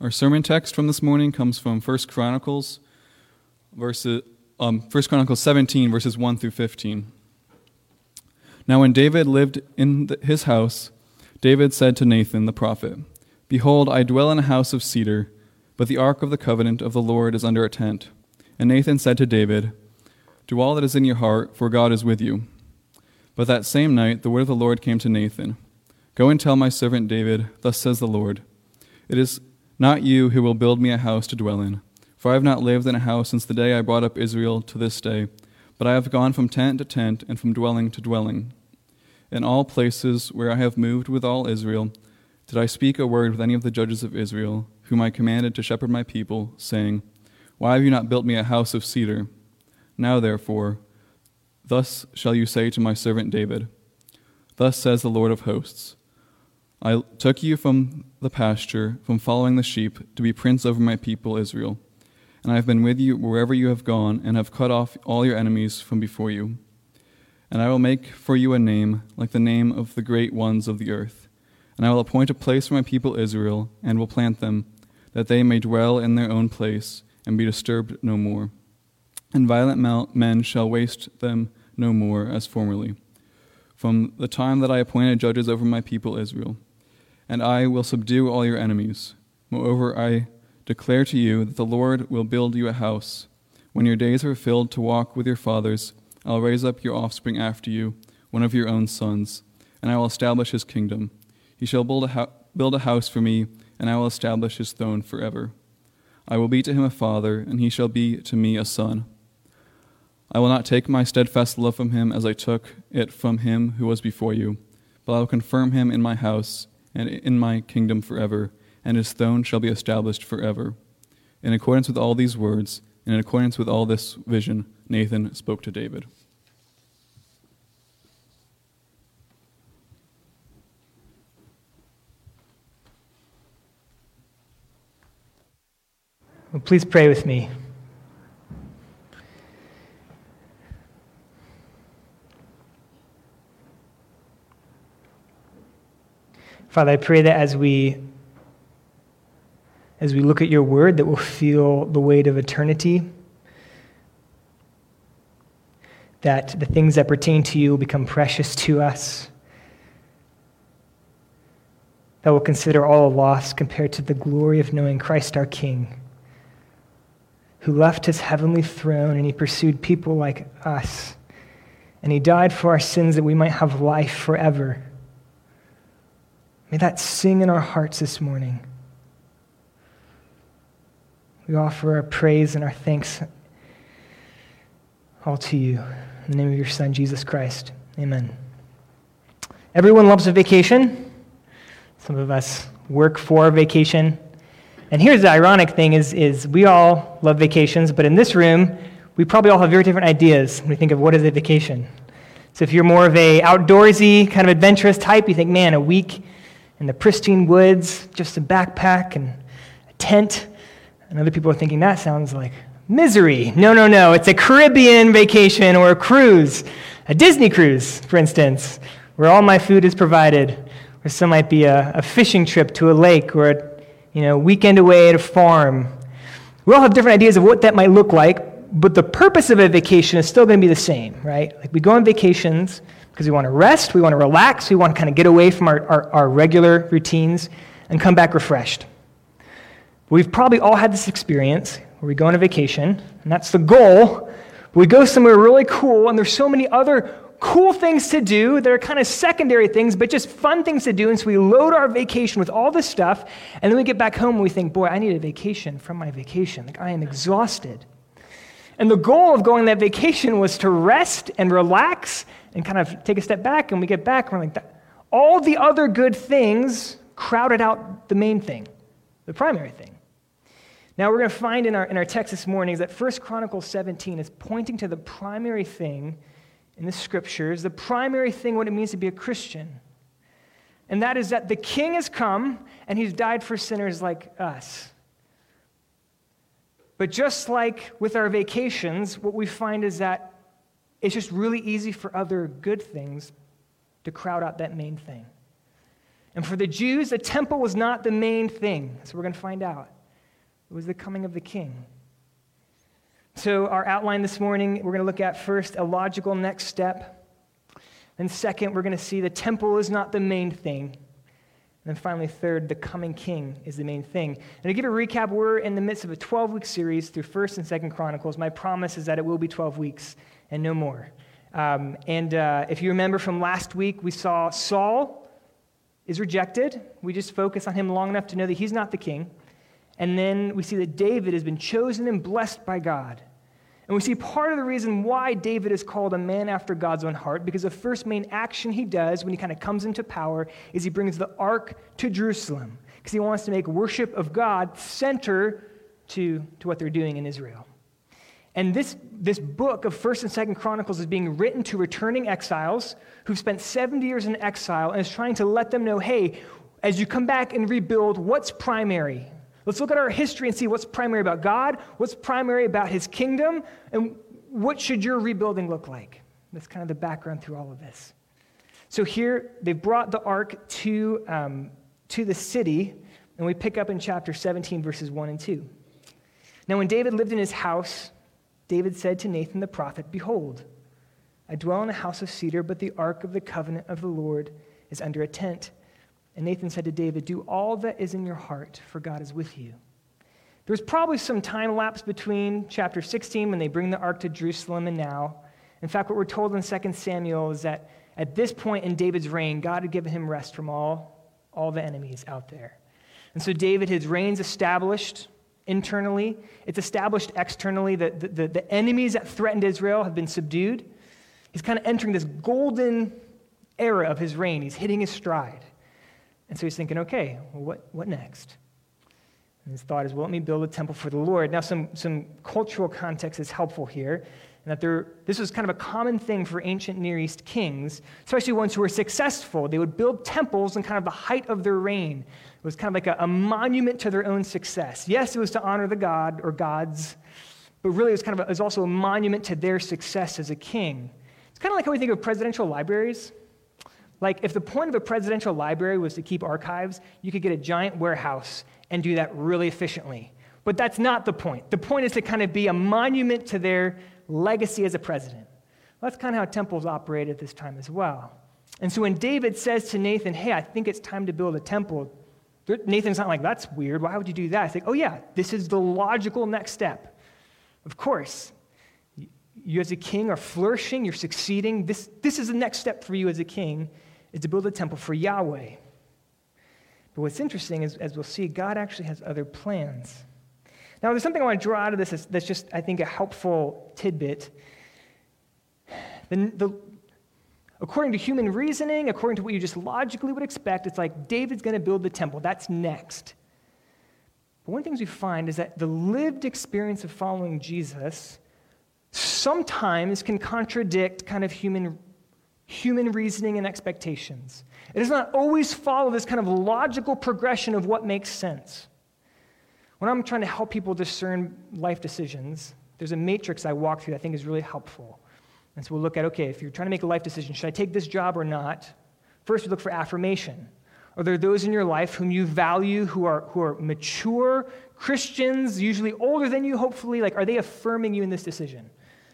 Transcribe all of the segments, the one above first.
Our sermon text from this morning comes from 1 Chronicles, verses, um, 1 Chronicles 17, verses 1 through 15. Now, when David lived in the, his house, David said to Nathan the prophet, Behold, I dwell in a house of cedar, but the ark of the covenant of the Lord is under a tent. And Nathan said to David, Do all that is in your heart, for God is with you. But that same night the word of the Lord came to Nathan Go and tell my servant David, Thus says the Lord, It is not you who will build me a house to dwell in. For I have not lived in a house since the day I brought up Israel to this day, but I have gone from tent to tent and from dwelling to dwelling. In all places where I have moved with all Israel, did I speak a word with any of the judges of Israel, whom I commanded to shepherd my people, saying, Why have you not built me a house of cedar? Now, therefore, thus shall you say to my servant David, Thus says the Lord of hosts, I took you from the pasture, from following the sheep, to be prince over my people Israel. And I have been with you wherever you have gone, and have cut off all your enemies from before you. And I will make for you a name, like the name of the great ones of the earth. And I will appoint a place for my people Israel, and will plant them, that they may dwell in their own place, and be disturbed no more. And violent men shall waste them no more as formerly, from the time that I appointed judges over my people Israel and I will subdue all your enemies. Moreover, I declare to you that the Lord will build you a house. When your days are filled to walk with your fathers, I'll raise up your offspring after you, one of your own sons, and I will establish his kingdom. He shall build a, ho- build a house for me, and I will establish his throne forever. I will be to him a father, and he shall be to me a son. I will not take my steadfast love from him as I took it from him who was before you, but I will confirm him in my house and in my kingdom forever, and his throne shall be established forever. In accordance with all these words, and in accordance with all this vision, Nathan spoke to David. Please pray with me. Father, I pray that as we as we look at your word that we'll feel the weight of eternity. That the things that pertain to you will become precious to us. That we'll consider all a loss compared to the glory of knowing Christ our King, who left his heavenly throne and he pursued people like us, and he died for our sins that we might have life forever. May that sing in our hearts this morning. We offer our praise and our thanks all to you. In the name of your Son, Jesus Christ. Amen. Everyone loves a vacation. Some of us work for vacation. And here's the ironic thing is, is we all love vacations, but in this room, we probably all have very different ideas when we think of what is a vacation. So if you're more of a outdoorsy, kind of adventurous type, you think, man, a week in the pristine woods, just a backpack and a tent. And other people are thinking that sounds like misery. No, no, no. It's a Caribbean vacation or a cruise, a Disney cruise, for instance, where all my food is provided. Or some might be a, a fishing trip to a lake or a you know, weekend away at a farm. We all have different ideas of what that might look like, but the purpose of a vacation is still going to be the same, right? Like we go on vacations because we want to rest, we want to relax, we want to kind of get away from our, our, our regular routines and come back refreshed. We've probably all had this experience where we go on a vacation, and that's the goal. We go somewhere really cool, and there's so many other cool things to do that are kind of secondary things, but just fun things to do. And so we load our vacation with all this stuff, and then we get back home and we think, boy, I need a vacation from my vacation. Like, I am exhausted. And the goal of going that vacation was to rest and relax and kind of take a step back, and we get back, and we're like, all the other good things crowded out the main thing, the primary thing. Now, we're going to find in our, in our text this morning is that 1 Chronicles 17 is pointing to the primary thing in the scriptures, the primary thing what it means to be a Christian. And that is that the king has come and he's died for sinners like us. But just like with our vacations, what we find is that it's just really easy for other good things to crowd out that main thing. And for the Jews, the temple was not the main thing. So we're going to find out. It was the coming of the king. So, our outline this morning, we're going to look at first a logical next step. Then, second, we're going to see the temple is not the main thing. And then finally, third, the coming king is the main thing. And to give a recap, we're in the midst of a 12 week series through 1st and 2nd Chronicles. My promise is that it will be 12 weeks and no more. Um, and uh, if you remember from last week, we saw Saul is rejected. We just focus on him long enough to know that he's not the king. And then we see that David has been chosen and blessed by God. And we see part of the reason why David is called a man after God's own heart, because the first main action he does when he kind of comes into power is he brings the ark to Jerusalem, because he wants to make worship of God center to, to what they're doing in Israel. And this, this book of 1st and 2nd Chronicles is being written to returning exiles who've spent 70 years in exile and is trying to let them know hey, as you come back and rebuild, what's primary? Let's look at our history and see what's primary about God, what's primary about his kingdom, and what should your rebuilding look like? That's kind of the background through all of this. So here, they've brought the ark to, um, to the city, and we pick up in chapter 17, verses 1 and 2. Now, when David lived in his house, David said to Nathan the prophet, Behold, I dwell in a house of cedar, but the ark of the covenant of the Lord is under a tent. And Nathan said to David, Do all that is in your heart, for God is with you. There was probably some time lapse between chapter 16 when they bring the ark to Jerusalem and now. In fact, what we're told in 2 Samuel is that at this point in David's reign, God had given him rest from all, all the enemies out there. And so David, his reign's established internally, it's established externally. that the, the, the enemies that threatened Israel have been subdued. He's kind of entering this golden era of his reign. He's hitting his stride. And so he's thinking, okay, well, what, what next? And his thought is, well, let me build a temple for the Lord. Now, some, some cultural context is helpful here, and that there, this was kind of a common thing for ancient Near East kings, especially ones who were successful. They would build temples in kind of the height of their reign. It was kind of like a, a monument to their own success. Yes, it was to honor the god or gods, but really it was kind of a, it was also a monument to their success as a king. It's kind of like how we think of presidential libraries. Like, if the point of a presidential library was to keep archives, you could get a giant warehouse and do that really efficiently. But that's not the point. The point is to kind of be a monument to their legacy as a president. That's kind of how temples operate at this time as well. And so when David says to Nathan, Hey, I think it's time to build a temple, Nathan's not like, That's weird. Why would you do that? It's like, Oh, yeah, this is the logical next step. Of course, you as a king are flourishing, you're succeeding. This, this is the next step for you as a king is to build a temple for Yahweh. But what's interesting is, as we'll see, God actually has other plans. Now, there's something I want to draw out of this that's just, I think, a helpful tidbit. The, the, according to human reasoning, according to what you just logically would expect, it's like David's going to build the temple. That's next. But one of the things we find is that the lived experience of following Jesus sometimes can contradict kind of human human reasoning and expectations. It does not always follow this kind of logical progression of what makes sense. When I'm trying to help people discern life decisions, there's a matrix I walk through that I think is really helpful. And so we'll look at okay, if you're trying to make a life decision, should I take this job or not? First, we look for affirmation. Are there those in your life whom you value, who are, who are mature Christians, usually older than you, hopefully? Like, are they affirming you in this decision?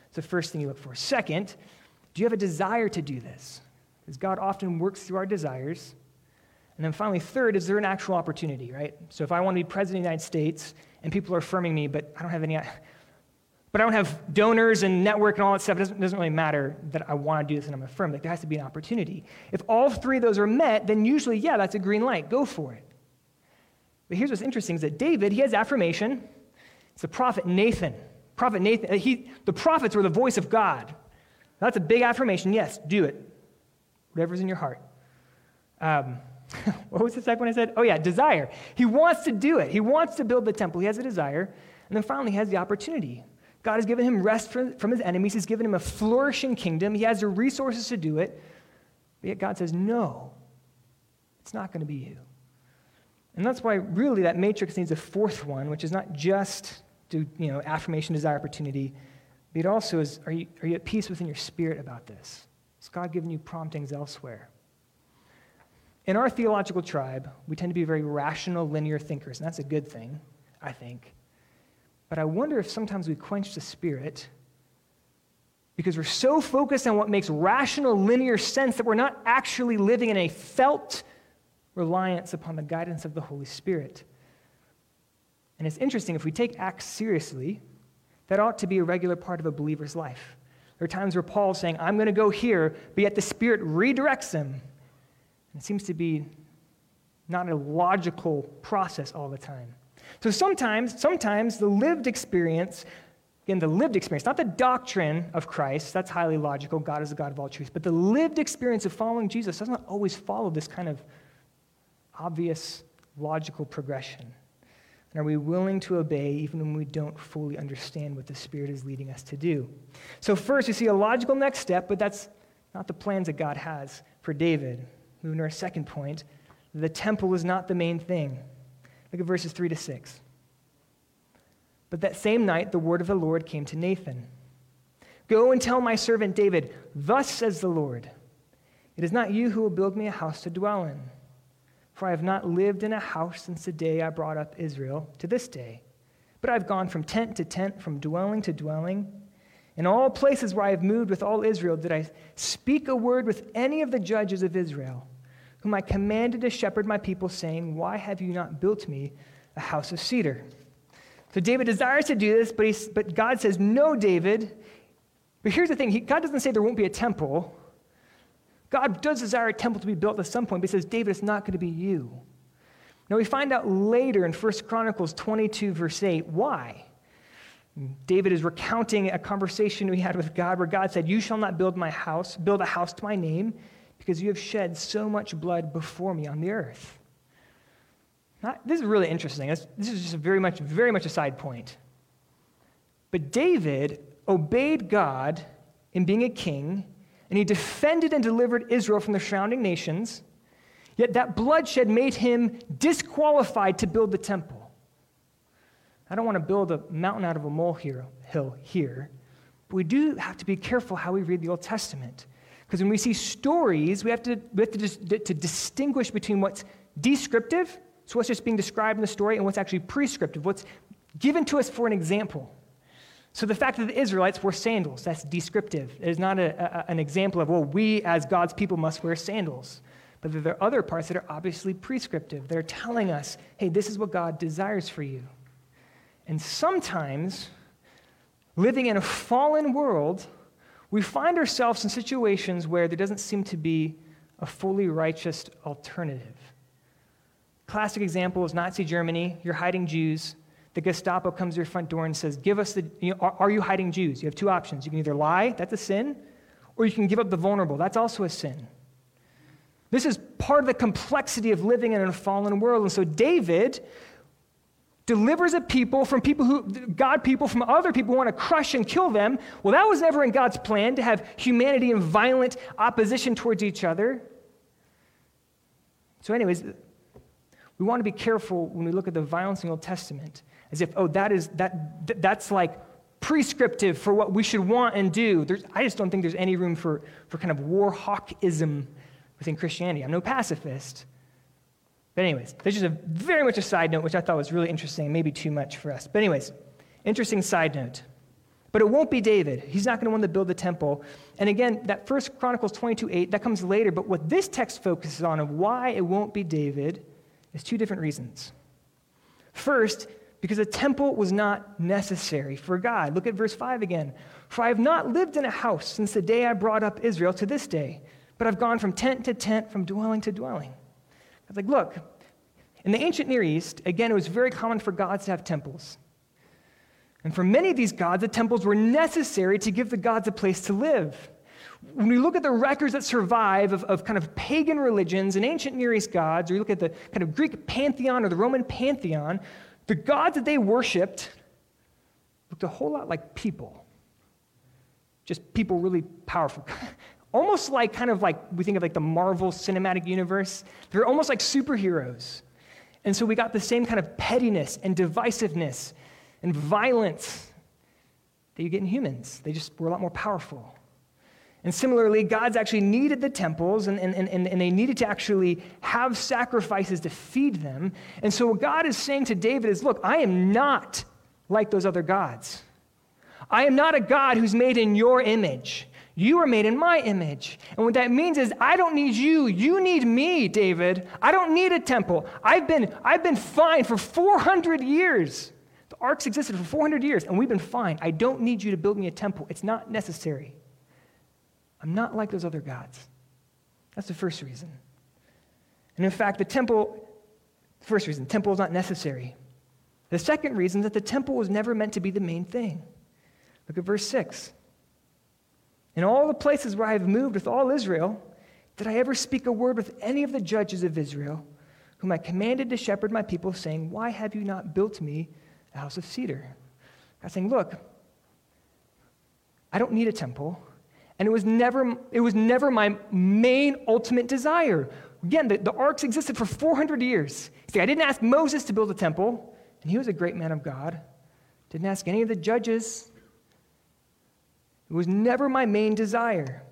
It's the first thing you look for. Second, do you have a desire to do this? Because God often works through our desires. And then finally, third, is there an actual opportunity, right? So if I want to be president of the United States and people are affirming me, but I don't have any, but I don't have donors and network and all that stuff, it doesn't, doesn't really matter that I want to do this and I'm affirmed. Like there has to be an opportunity. If all three of those are met, then usually, yeah, that's a green light. Go for it. But here's what's interesting is that David, he has affirmation. It's the prophet Nathan. Prophet Nathan, he, the prophets were the voice of God. That's a big affirmation. Yes, do it. Whatever's in your heart. Um, what was the second one I said? Oh, yeah, desire. He wants to do it. He wants to build the temple. He has a desire. And then finally, he has the opportunity. God has given him rest from, from his enemies. He's given him a flourishing kingdom. He has the resources to do it. But yet God says, no, it's not going to be you. And that's why, really, that matrix needs a fourth one, which is not just do, you know, affirmation, desire, opportunity, but it also is are you, are you at peace within your spirit about this? Has God given you promptings elsewhere? In our theological tribe, we tend to be very rational, linear thinkers, and that's a good thing, I think. But I wonder if sometimes we quench the spirit because we're so focused on what makes rational, linear sense that we're not actually living in a felt reliance upon the guidance of the Holy Spirit. And it's interesting, if we take Acts seriously, that ought to be a regular part of a believer's life. There are times where Paul's saying, I'm going to go here, but yet the Spirit redirects him. And it seems to be not a logical process all the time. So sometimes, sometimes the lived experience, again, the lived experience, not the doctrine of Christ, that's highly logical, God is the God of all truth, but the lived experience of following Jesus doesn't always follow this kind of obvious logical progression. And are we willing to obey even when we don't fully understand what the Spirit is leading us to do? So, first, we see a logical next step, but that's not the plans that God has for David. Moving to our second point the temple is not the main thing. Look at verses 3 to 6. But that same night, the word of the Lord came to Nathan Go and tell my servant David, Thus says the Lord, It is not you who will build me a house to dwell in for I have not lived in a house since the day I brought up Israel to this day. But I have gone from tent to tent, from dwelling to dwelling. In all places where I have moved with all Israel, did I speak a word with any of the judges of Israel, whom I commanded to shepherd my people, saying, Why have you not built me a house of cedar? So David desires to do this, but, but God says, No, David. But here's the thing he, God doesn't say there won't be a temple. God does desire a temple to be built at some point, but he says, David, it's not going to be you. Now we find out later in 1 Chronicles 22, verse 8, why. David is recounting a conversation he had with God where God said, You shall not build my house, build a house to my name, because you have shed so much blood before me on the earth. Not, this is really interesting. This, is just very much, very much a side point. But David obeyed God in being a king and he defended and delivered Israel from the surrounding nations. Yet that bloodshed made him disqualified to build the temple. I don't want to build a mountain out of a molehill here, but we do have to be careful how we read the Old Testament. Because when we see stories, we have to, we have to, dis- to distinguish between what's descriptive, so what's just being described in the story, and what's actually prescriptive, what's given to us for an example. So the fact that the Israelites wore sandals, that's descriptive. It is not a, a, an example of, well, we as God's people must wear sandals. But there are other parts that are obviously prescriptive. They're telling us, hey, this is what God desires for you. And sometimes, living in a fallen world, we find ourselves in situations where there doesn't seem to be a fully righteous alternative. Classic example is Nazi Germany. You're hiding Jews. The Gestapo comes to your front door and says, Give us the, you know, are, are you hiding Jews? You have two options. You can either lie, that's a sin, or you can give up the vulnerable, that's also a sin. This is part of the complexity of living in a fallen world. And so David delivers a people from people who, God people from other people who want to crush and kill them. Well, that was never in God's plan to have humanity in violent opposition towards each other. So, anyways, we want to be careful when we look at the violence in the Old Testament as if, oh, that is, that, that's like prescriptive for what we should want and do. There's, I just don't think there's any room for, for kind of war hawkism within Christianity. I'm no pacifist. But, anyways, this is a very much a side note, which I thought was really interesting, maybe too much for us. But, anyways, interesting side note. But it won't be David. He's not going to want to build the temple. And again, that first Chronicles 22 8, that comes later. But what this text focuses on of why it won't be David is two different reasons. First, because a temple was not necessary for God. Look at verse 5 again. For I have not lived in a house since the day I brought up Israel to this day, but I've gone from tent to tent, from dwelling to dwelling. Was like, look, in the ancient Near East, again, it was very common for gods to have temples. And for many of these gods, the temples were necessary to give the gods a place to live. When we look at the records that survive of, of kind of pagan religions and ancient Near East gods, or you look at the kind of Greek pantheon or the Roman pantheon, the gods that they worshiped looked a whole lot like people. Just people really powerful. almost like kind of like we think of like the Marvel cinematic universe. They're almost like superheroes. And so we got the same kind of pettiness and divisiveness and violence that you get in humans. They just were a lot more powerful. And similarly, God's actually needed the temples, and, and, and, and they needed to actually have sacrifices to feed them. And so, what God is saying to David is look, I am not like those other gods. I am not a God who's made in your image. You are made in my image. And what that means is, I don't need you. You need me, David. I don't need a temple. I've been, I've been fine for 400 years. The arks existed for 400 years, and we've been fine. I don't need you to build me a temple. It's not necessary. I'm not like those other gods. That's the first reason. And in fact, the temple, first reason, temple is not necessary. The second reason is that the temple was never meant to be the main thing. Look at verse 6. In all the places where I have moved with all Israel, did I ever speak a word with any of the judges of Israel, whom I commanded to shepherd my people, saying, Why have you not built me a house of cedar? God saying, Look, I don't need a temple. And it was never, it was never my main ultimate desire. Again, the, the arks existed for 400 years. See, I didn't ask Moses to build a temple, and he was a great man of God. Didn't ask any of the judges. It was never my main desire.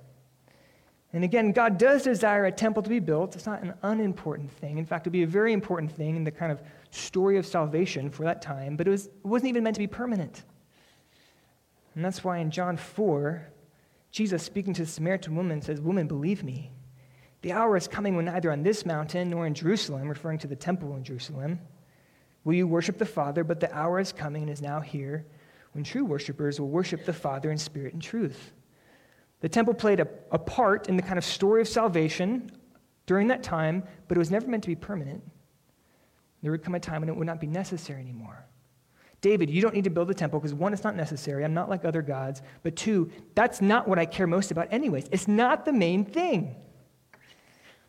And again, God does desire a temple to be built. It's not an unimportant thing. In fact, it would be a very important thing in the kind of story of salvation for that time, but it, was, it wasn't even meant to be permanent. And that's why in John 4, Jesus, speaking to the Samaritan woman, says, Woman, believe me. The hour is coming when neither on this mountain nor in Jerusalem, referring to the temple in Jerusalem, will you worship the Father, but the hour is coming and is now here when true worshipers will worship the Father in spirit and truth. The temple played a, a part in the kind of story of salvation during that time, but it was never meant to be permanent. There would come a time when it would not be necessary anymore. David, you don't need to build a temple because one, it's not necessary. I'm not like other gods. But two, that's not what I care most about, anyways. It's not the main thing.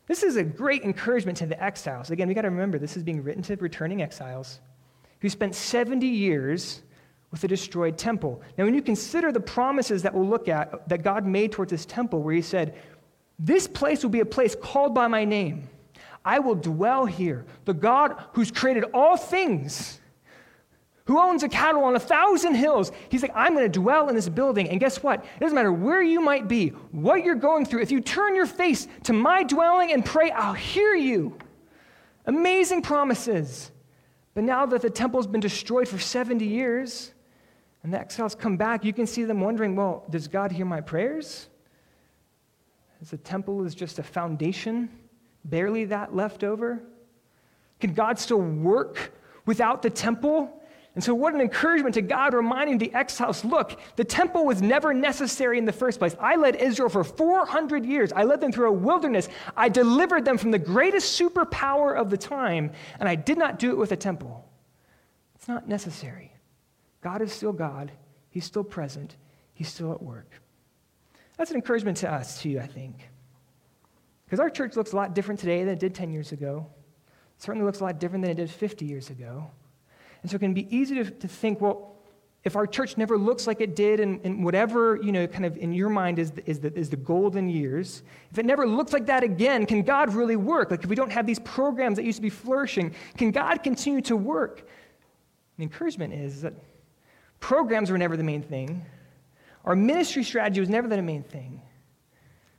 This is a great encouragement to the exiles. Again, we got to remember this is being written to returning exiles who spent 70 years with a destroyed temple. Now, when you consider the promises that we'll look at that God made towards this temple, where He said, This place will be a place called by my name. I will dwell here. The God who's created all things who owns a cattle on a thousand hills. He's like, I'm going to dwell in this building. And guess what? It doesn't matter where you might be, what you're going through. If you turn your face to my dwelling and pray, I'll hear you. Amazing promises. But now that the temple's been destroyed for 70 years and the exiles come back, you can see them wondering, well, does God hear my prayers? As the temple is just a foundation, barely that left over? Can God still work without the temple? And so, what an encouragement to God reminding the exiles look, the temple was never necessary in the first place. I led Israel for 400 years. I led them through a wilderness. I delivered them from the greatest superpower of the time, and I did not do it with a temple. It's not necessary. God is still God, He's still present, He's still at work. That's an encouragement to us, too, I think. Because our church looks a lot different today than it did 10 years ago. It certainly looks a lot different than it did 50 years ago. And so it can be easy to, to think, well, if our church never looks like it did and, whatever, you know, kind of in your mind is the, is, the, is the golden years, if it never looks like that again, can God really work? Like if we don't have these programs that used to be flourishing, can God continue to work? The encouragement is that programs were never the main thing. Our ministry strategy was never the main thing.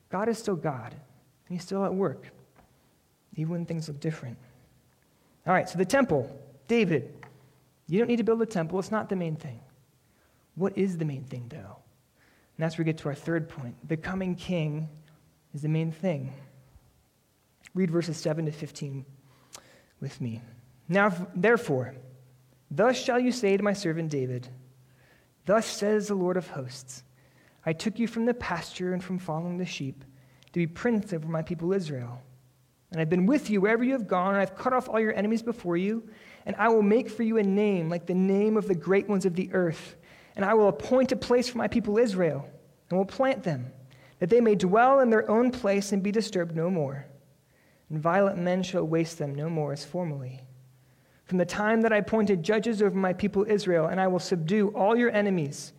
God is still God, and He's still at work, even when things look different. All right, so the temple, David, you don't need to build a temple, it's not the main thing. What is the main thing, though? And that's where we get to our third point. The coming king is the main thing. Read verses 7 to 15 with me. Now, therefore, thus shall you say to my servant David, Thus says the Lord of hosts, I took you from the pasture and from following the sheep to be prince over my people Israel. And I've been with you wherever you have gone, and I've cut off all your enemies before you, and I will make for you a name like the name of the great ones of the earth. And I will appoint a place for my people Israel, and will plant them, that they may dwell in their own place and be disturbed no more. And violent men shall waste them no more as formerly. From the time that I appointed judges over my people Israel, and I will subdue all your enemies.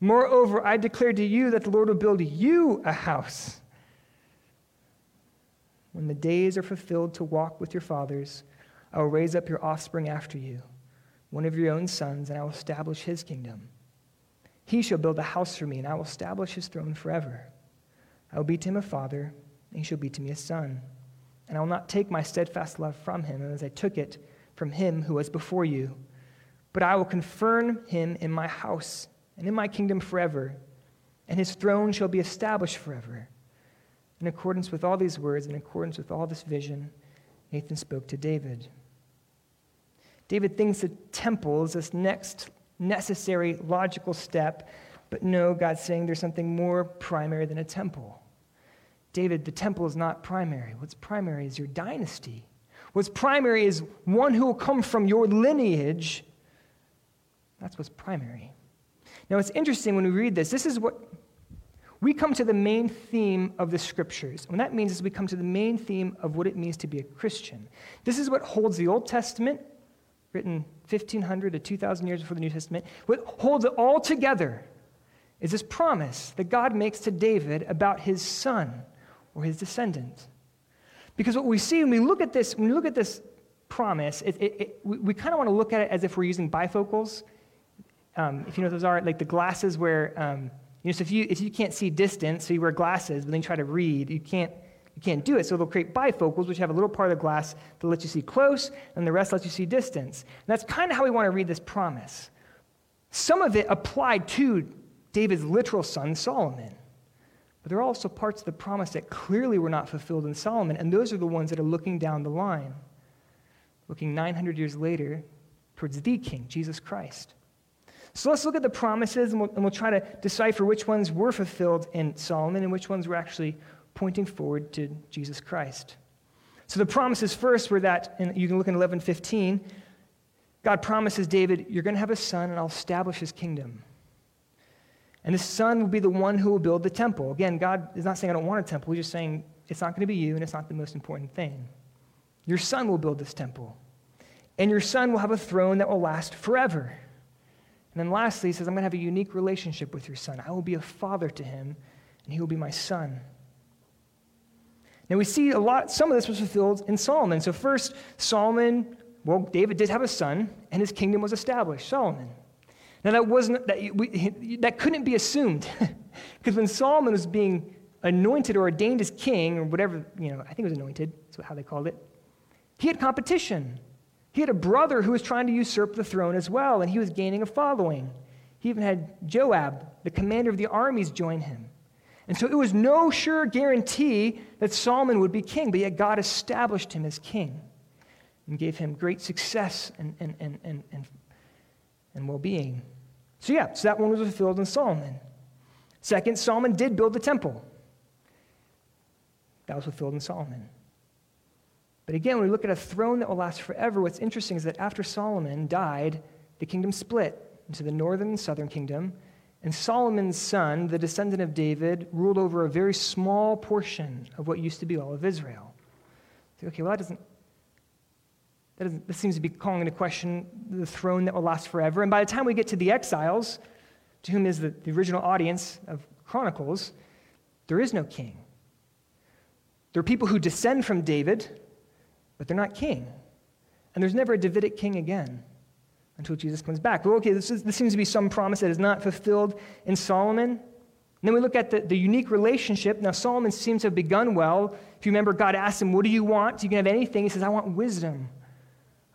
Moreover, I declare to you that the Lord will build you a house when the days are fulfilled to walk with your fathers, I will raise up your offspring after you, one of your own sons, and I will establish his kingdom. He shall build a house for me, and I will establish his throne forever. I will be to him a father, and he shall be to me a son. And I will not take my steadfast love from him as I took it from him who was before you. But I will confirm him in my house and in my kingdom forever, and his throne shall be established forever. In accordance with all these words, in accordance with all this vision, Nathan spoke to David. David thinks the temple is this next necessary, logical step, but no, God's saying there's something more primary than a temple. David, the temple is not primary. What's primary is your dynasty. What's primary is one who will come from your lineage. That's what's primary. Now, it's interesting when we read this. This is what we come to the main theme of the scriptures. And what that means is we come to the main theme of what it means to be a Christian. This is what holds the Old Testament, written 1500 to 2000 years before the New Testament, what holds it all together is this promise that God makes to David about his son or his descendant. Because what we see when we look at this, when we look at this promise, it, it, it, we, we kind of want to look at it as if we're using bifocals. Um, if you know what those are, like the glasses where, um, you know, so if you, if you can't see distance, so you wear glasses, but then you try to read, you can't, you can't do it. So they'll create bifocals, which have a little part of the glass that lets you see close, and the rest lets you see distance. And that's kind of how we want to read this promise. Some of it applied to David's literal son, Solomon. But there are also parts of the promise that clearly were not fulfilled in Solomon, and those are the ones that are looking down the line, looking 900 years later towards the King, Jesus Christ. So let's look at the promises, and we'll, and we'll try to decipher which ones were fulfilled in Solomon and which ones were actually pointing forward to Jesus Christ. So the promises first were that, and you can look in 11:15, God promises David, "You're going to have a son, and I'll establish his kingdom." And the son will be the one who will build the temple. Again, God is not saying, I don't want a temple. He's just saying, it's not going to be you, and it's not the most important thing. Your son will build this temple. And your son will have a throne that will last forever. And then lastly, he says, I'm going to have a unique relationship with your son. I will be a father to him, and he will be my son. Now we see a lot, some of this was fulfilled in Solomon. So first, Solomon, well, David did have a son, and his kingdom was established, Solomon. Now, that, wasn't, that, we, that couldn't be assumed. because when Solomon was being anointed or ordained as king, or whatever, you know, I think it was anointed, that's how they called it, he had competition. He had a brother who was trying to usurp the throne as well, and he was gaining a following. He even had Joab, the commander of the armies, join him. And so it was no sure guarantee that Solomon would be king, but yet God established him as king and gave him great success and, and, and, and, and and well being. So, yeah, so that one was fulfilled in Solomon. Second, Solomon did build the temple. That was fulfilled in Solomon. But again, when we look at a throne that will last forever, what's interesting is that after Solomon died, the kingdom split into the northern and southern kingdom, and Solomon's son, the descendant of David, ruled over a very small portion of what used to be all of Israel. Okay, well, that doesn't that, seems to be calling into question the throne that will last forever. And by the time we get to the exiles, to whom is the, the original audience of Chronicles, there is no king. There are people who descend from David, but they're not king. And there's never a Davidic king again until Jesus comes back. Well, okay, this, is, this seems to be some promise that is not fulfilled in Solomon. And then we look at the, the unique relationship. Now, Solomon seems to have begun well. If you remember, God asked him, What do you want? You can have anything. He says, I want wisdom.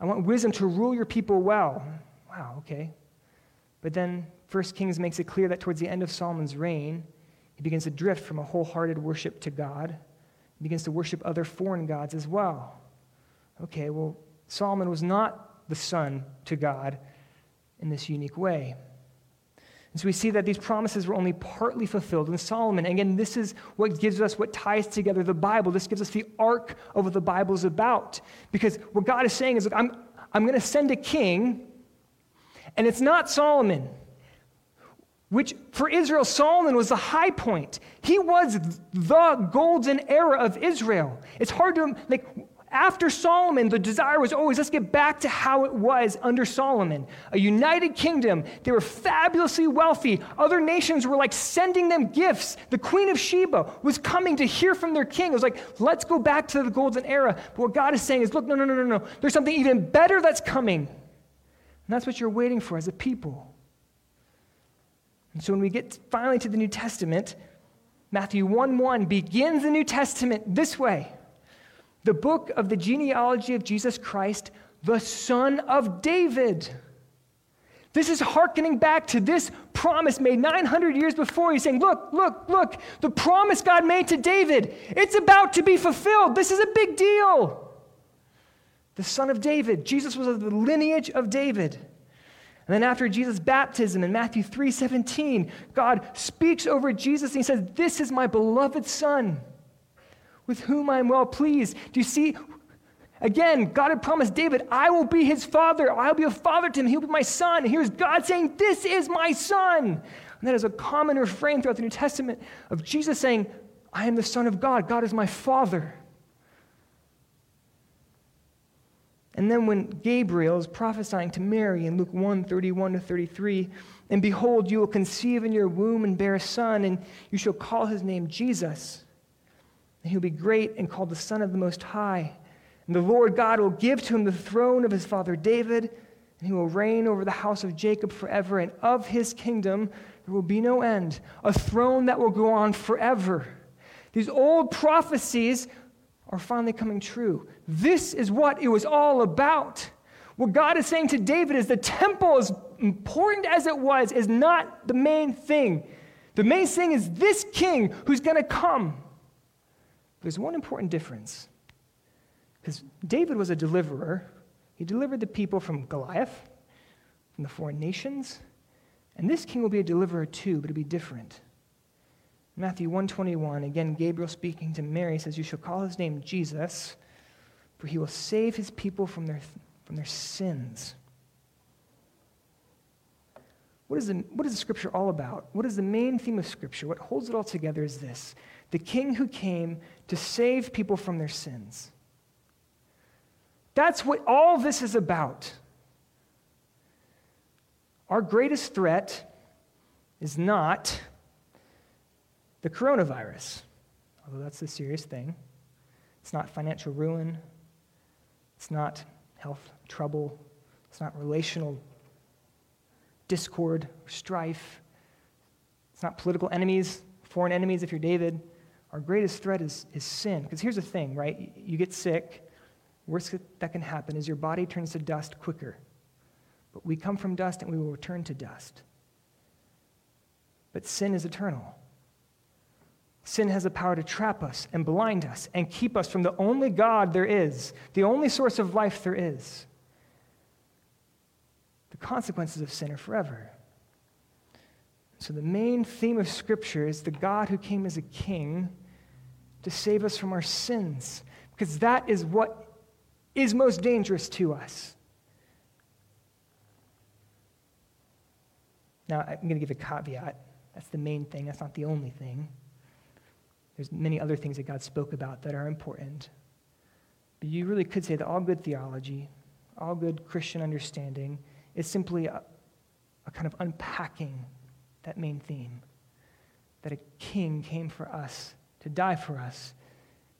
I want wisdom to rule your people well. Wow, okay. But then First Kings makes it clear that towards the end of Solomon's reign, he begins to drift from a wholehearted worship to God. He begins to worship other foreign gods as well. Okay, well, Solomon was not the son to God in this unique way. And so we see that these promises were only partly fulfilled in Solomon. And again, this is what gives us what ties together the Bible. This gives us the arc of what the Bible is about. Because what God is saying is, look, I'm, I'm going to send a king, and it's not Solomon. Which, for Israel, Solomon was the high point. He was the golden era of Israel. It's hard to, like, after Solomon, the desire was always let's get back to how it was under Solomon. A united kingdom. They were fabulously wealthy. Other nations were like sending them gifts. The Queen of Sheba was coming to hear from their king. It was like, let's go back to the golden era. But what God is saying is, look, no, no, no, no, no. There's something even better that's coming. And that's what you're waiting for as a people. And so when we get finally to the New Testament, Matthew 1 1 begins the New Testament this way the book of the genealogy of Jesus Christ, the son of David. This is hearkening back to this promise made 900 years before. He's saying, Look, look, look, the promise God made to David, it's about to be fulfilled. This is a big deal. The son of David. Jesus was of the lineage of David. And then after Jesus' baptism in Matthew 3:17, God speaks over Jesus and he says, "This is my beloved son, with whom I am well pleased." Do you see Again, God had promised David, I will be his father. I'll be a father to him. He'll be my son. And here's God saying, This is my son. And that is a common refrain throughout the New Testament of Jesus saying, I am the son of God. God is my father. And then when Gabriel is prophesying to Mary in Luke 1 31 to 33, and behold, you will conceive in your womb and bear a son, and you shall call his name Jesus. And he will be great and called the Son of the Most High. And the Lord God will give to him the throne of his father David, and he will reign over the house of Jacob forever, and of his kingdom there will be no end, a throne that will go on forever. These old prophecies are finally coming true. This is what it was all about. What God is saying to David is the temple, as important as it was, is not the main thing. The main thing is this king who's going to come. There's one important difference. Because David was a deliverer. He delivered the people from Goliath, from the foreign nations. And this king will be a deliverer too, but it'll be different. Matthew 121, again, Gabriel speaking to Mary says, You shall call his name Jesus, for he will save his people from their, from their sins. What is, the, what is the scripture all about? What is the main theme of scripture? What holds it all together is this the king who came to save people from their sins. That's what all this is about. Our greatest threat is not the coronavirus, although that's a serious thing. It's not financial ruin, it's not health trouble, it's not relational discord or strife, it's not political enemies, foreign enemies if you're David. Our greatest threat is, is sin. Because here's the thing, right? You get sick, Worst that can happen is your body turns to dust quicker. But we come from dust and we will return to dust. But sin is eternal. Sin has the power to trap us and blind us and keep us from the only God there is, the only source of life there is. The consequences of sin are forever. So, the main theme of Scripture is the God who came as a king to save us from our sins, because that is what is most dangerous to us. Now, I'm going to give a caveat. That's the main thing, that's not the only thing. There's many other things that God spoke about that are important. But you really could say that all good theology, all good Christian understanding, is simply a, a kind of unpacking that main theme that a king came for us, to die for us,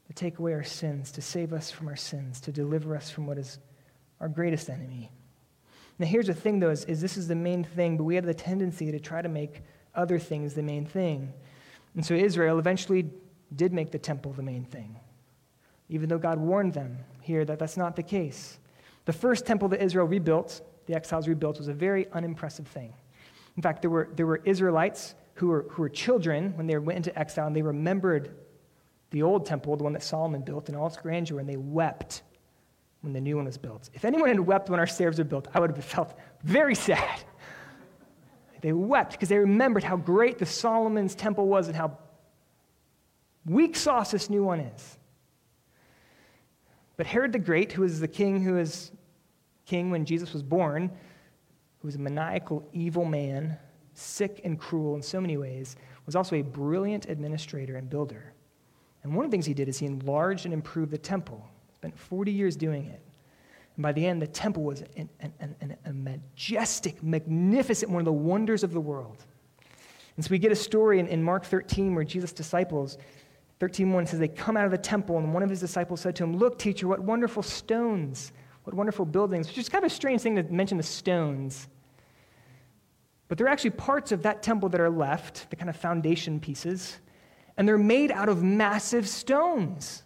to take away our sins, to save us from our sins, to deliver us from what is our greatest enemy. Now, here's the thing, though, is, is this is the main thing, but we have the tendency to try to make other things the main thing. And so Israel eventually did make the temple the main thing, even though God warned them here that that's not the case. The first temple that Israel rebuilt, the exiles rebuilt, was a very unimpressive thing. In fact, there were, there were Israelites who were, who were children when they went into exile, and they remembered the old temple, the one that Solomon built in all its grandeur, and they wept when the new one was built. If anyone had wept when our stairs were built, I would have felt very sad. They wept because they remembered how great the Solomon's temple was and how weak sauce this new one is. But Herod the Great, who was the king who was king when Jesus was born, who was a maniacal, evil man, sick and cruel in so many ways, was also a brilliant administrator and builder. And one of the things he did is he enlarged and improved the temple. Spent 40 years doing it. And by the end, the temple was an, an, an, a majestic, magnificent, one of the wonders of the world. And so we get a story in, in Mark 13 where Jesus' disciples, 13.1 says, they come out of the temple, and one of his disciples said to him, Look, teacher, what wonderful stones, what wonderful buildings, which is kind of a strange thing to mention the stones. But there are actually parts of that temple that are left, the kind of foundation pieces. and they're made out of massive stones.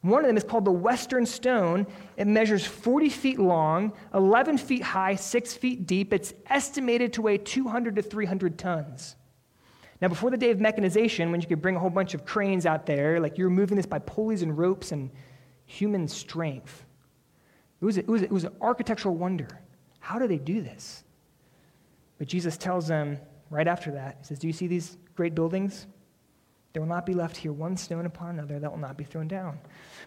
One of them is called the Western Stone. It measures 40 feet long, 11 feet high, 6 feet deep. It's estimated to weigh 200 to 300 tons. Now, before the day of mechanization, when you could bring a whole bunch of cranes out there, like you were moving this by pulleys and ropes and human strength, it was, a, it, was a, it was an architectural wonder. How do they do this? But Jesus tells them right after that, He says, Do you see these great buildings? There will not be left here one stone upon another that will not be thrown down.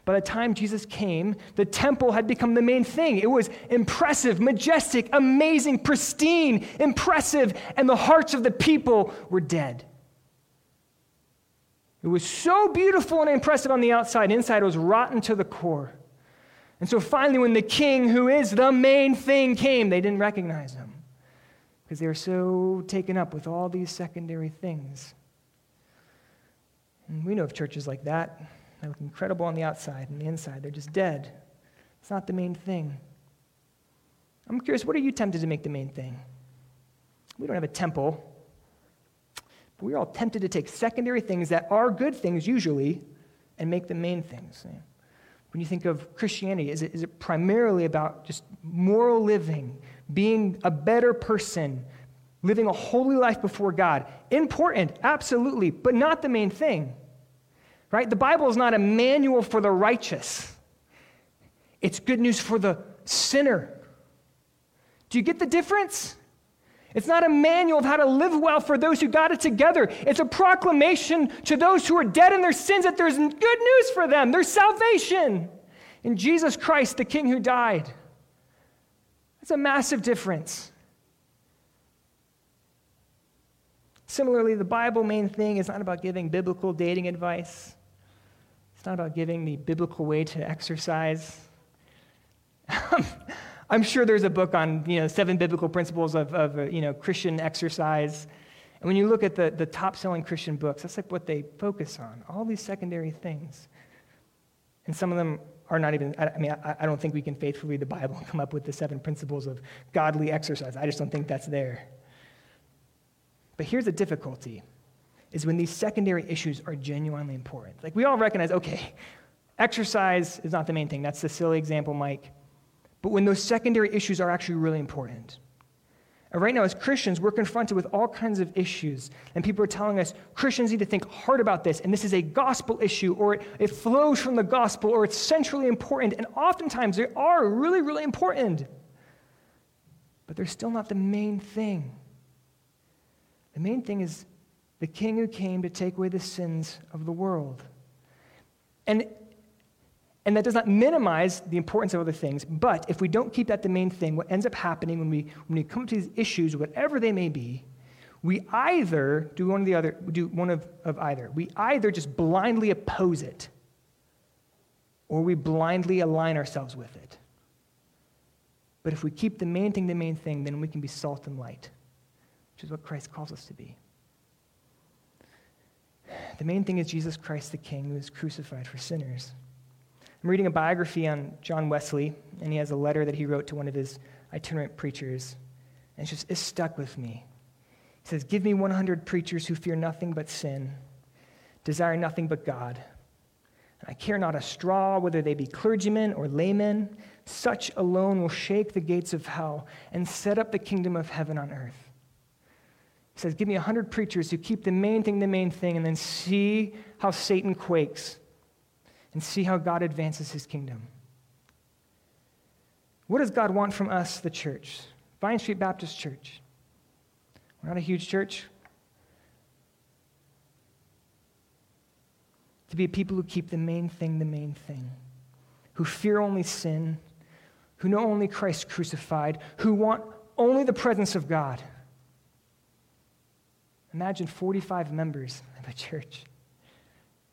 By the time Jesus came, the temple had become the main thing. It was impressive, majestic, amazing, pristine, impressive, and the hearts of the people were dead. It was so beautiful and impressive on the outside, inside it was rotten to the core. And so finally, when the king, who is the main thing, came, they didn't recognize him because they're so taken up with all these secondary things. And we know of churches like that. They look incredible on the outside and the inside. They're just dead. It's not the main thing. I'm curious, what are you tempted to make the main thing? We don't have a temple, but we're all tempted to take secondary things that are good things usually and make them main things. When you think of Christianity, is it, is it primarily about just moral living, being a better person, living a holy life before God. Important, absolutely, but not the main thing. Right? The Bible is not a manual for the righteous, it's good news for the sinner. Do you get the difference? It's not a manual of how to live well for those who got it together. It's a proclamation to those who are dead in their sins that there's good news for them. There's salvation in Jesus Christ, the King who died. That's a massive difference. Similarly, the Bible main thing is not about giving biblical dating advice. It's not about giving the biblical way to exercise. I'm sure there's a book on you know, seven biblical principles of, of uh, you know, Christian exercise. And when you look at the, the top selling Christian books, that's like what they focus on all these secondary things. And some of them are not even, I, mean, I, I don't think we can faithfully read the Bible and come up with the seven principles of godly exercise. I just don't think that's there. But here's the difficulty is when these secondary issues are genuinely important. Like we all recognize, okay, exercise is not the main thing. That's the silly example, Mike. But when those secondary issues are actually really important. And right now, as Christians, we're confronted with all kinds of issues. And people are telling us Christians need to think hard about this, and this is a gospel issue, or it, it flows from the gospel, or it's centrally important. And oftentimes, they are really, really important. But they're still not the main thing. The main thing is the king who came to take away the sins of the world. And, and that does not minimize the importance of other things, but if we don't keep that the main thing, what ends up happening when we, when we come to these issues, whatever they may be, we either do one of the other, do one of, of either. We either just blindly oppose it, or we blindly align ourselves with it. But if we keep the main thing the main thing, then we can be salt and light which is what Christ calls us to be. The main thing is Jesus Christ the King who is crucified for sinners. I'm reading a biography on John Wesley, and he has a letter that he wrote to one of his itinerant preachers. And it's just it's stuck with me. He says, Give me 100 preachers who fear nothing but sin, desire nothing but God. And I care not a straw whether they be clergymen or laymen. Such alone will shake the gates of hell and set up the kingdom of heaven on earth. He says, Give me 100 preachers who keep the main thing the main thing, and then see how Satan quakes and see how God advances his kingdom. What does God want from us, the church? Vine Street Baptist Church. We're not a huge church. To be people who keep the main thing the main thing, who fear only sin, who know only Christ crucified, who want only the presence of God. Imagine 45 members of a church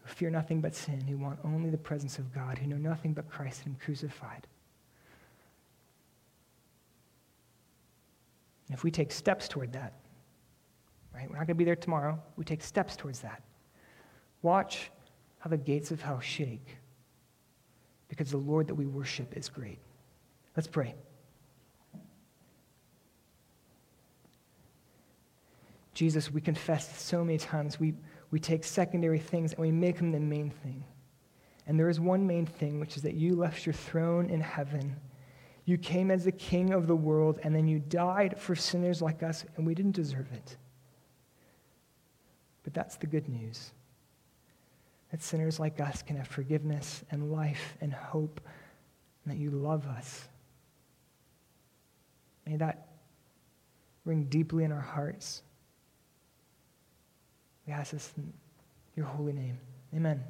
who fear nothing but sin, who want only the presence of God, who know nothing but Christ and Him crucified. if we take steps toward that, right? We're not going to be there tomorrow. We take steps towards that. Watch how the gates of hell shake because the Lord that we worship is great. Let's pray. Jesus, we confess so many times we, we take secondary things and we make them the main thing. And there is one main thing, which is that you left your throne in heaven. You came as the king of the world, and then you died for sinners like us, and we didn't deserve it. But that's the good news that sinners like us can have forgiveness and life and hope, and that you love us. May that ring deeply in our hearts. We ask this in your holy name. Amen.